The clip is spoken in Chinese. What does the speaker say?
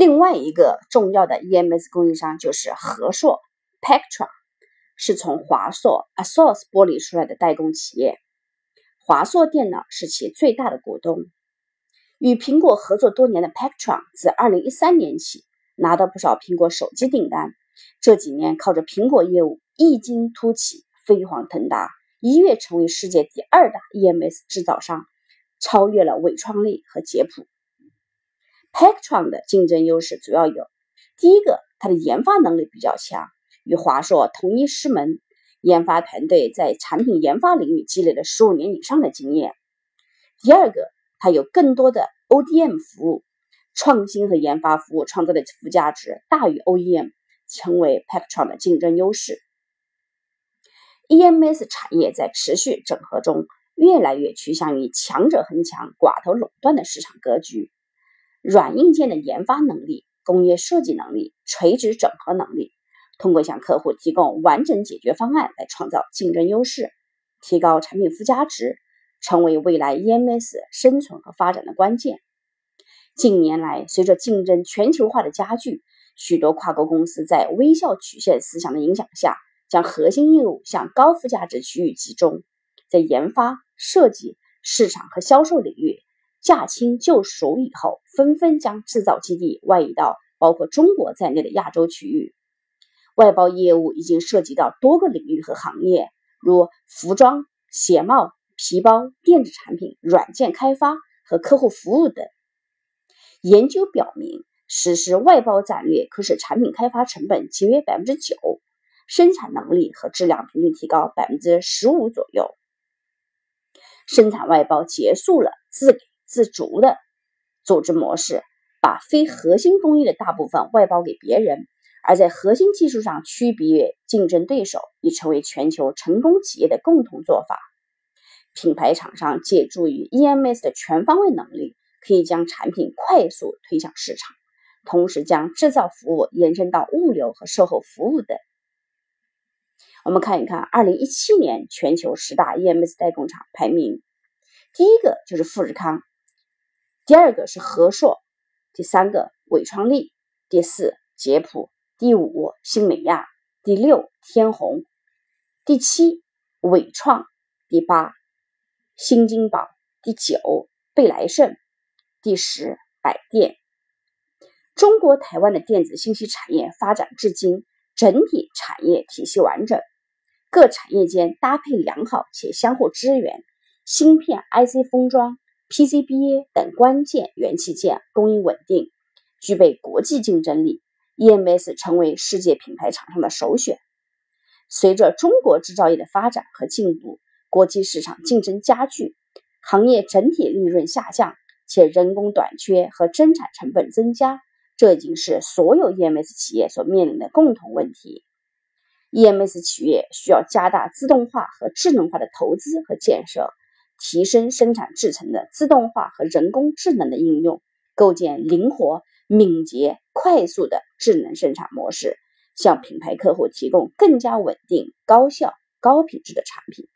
另外一个重要的 EMS 供应商就是和硕 （Pectra），是从华硕 （ASOS） 剥离出来的代工企业。华硕电脑是其最大的股东。与苹果合作多年的 Pectra，自2013年起拿到不少苹果手机订单。这几年靠着苹果业务异军突起，飞黄腾达，一跃成为世界第二大 EMS 制造商，超越了伟创力和捷普。Pectron 的竞争优势主要有：第一个，它的研发能力比较强，与华硕同一师门，研发团队在产品研发领域积累了十五年以上的经验；第二个，它有更多的 ODM 服务，创新和研发服务创造的附加值大于 OEM，成为 Pectron 的竞争优势。EMS 产业在持续整合中，越来越趋向于强者恒强、寡头垄断的市场格局。软硬件的研发能力、工业设计能力、垂直整合能力，通过向客户提供完整解决方案来创造竞争优势，提高产品附加值，成为未来 EMS 生存和发展的关键。近年来，随着竞争全球化的加剧，许多跨国公司在微笑曲线思想的影响下，将核心业务向高附加值区域集中，在研发、设计、市场和销售领域。驾轻就熟以后，纷纷将制造基地外移到包括中国在内的亚洲区域。外包业务已经涉及到多个领域和行业，如服装、鞋帽、皮包、电子产品、软件开发和客户服务等。研究表明，实施外包战略可使产品开发成本节约百分之九，生产能力和质量平均提高百分之十五左右。生产外包结束了自给。自主的组织模式，把非核心工艺的大部分外包给别人，而在核心技术上区别竞争对手，已成为全球成功企业的共同做法。品牌厂商借助于 EMS 的全方位能力，可以将产品快速推向市场，同时将制造服务延伸到物流和售后服务等。我们看一看2017年全球十大 EMS 代工厂排名，第一个就是富士康。第二个是和硕，第三个伟创力，第四捷普，第五新美亚，第六天虹，第七伟创，第八新金宝，第九贝莱盛，第十百电。中国台湾的电子信息产业发展至今，整体产业体系完整，各产业间搭配良好且相互支援，芯片、IC 封装。PCBA 等关键元器件供应稳定，具备国际竞争力，EMS 成为世界品牌厂商的首选。随着中国制造业的发展和进步，国际市场竞争加剧，行业整体利润下降，且人工短缺和增产成本增加，这已经是所有 EMS 企业所面临的共同问题。EMS 企业需要加大自动化和智能化的投资和建设。提升生产制程的自动化和人工智能的应用，构建灵活、敏捷、快速的智能生产模式，向品牌客户提供更加稳定、高效、高品质的产品。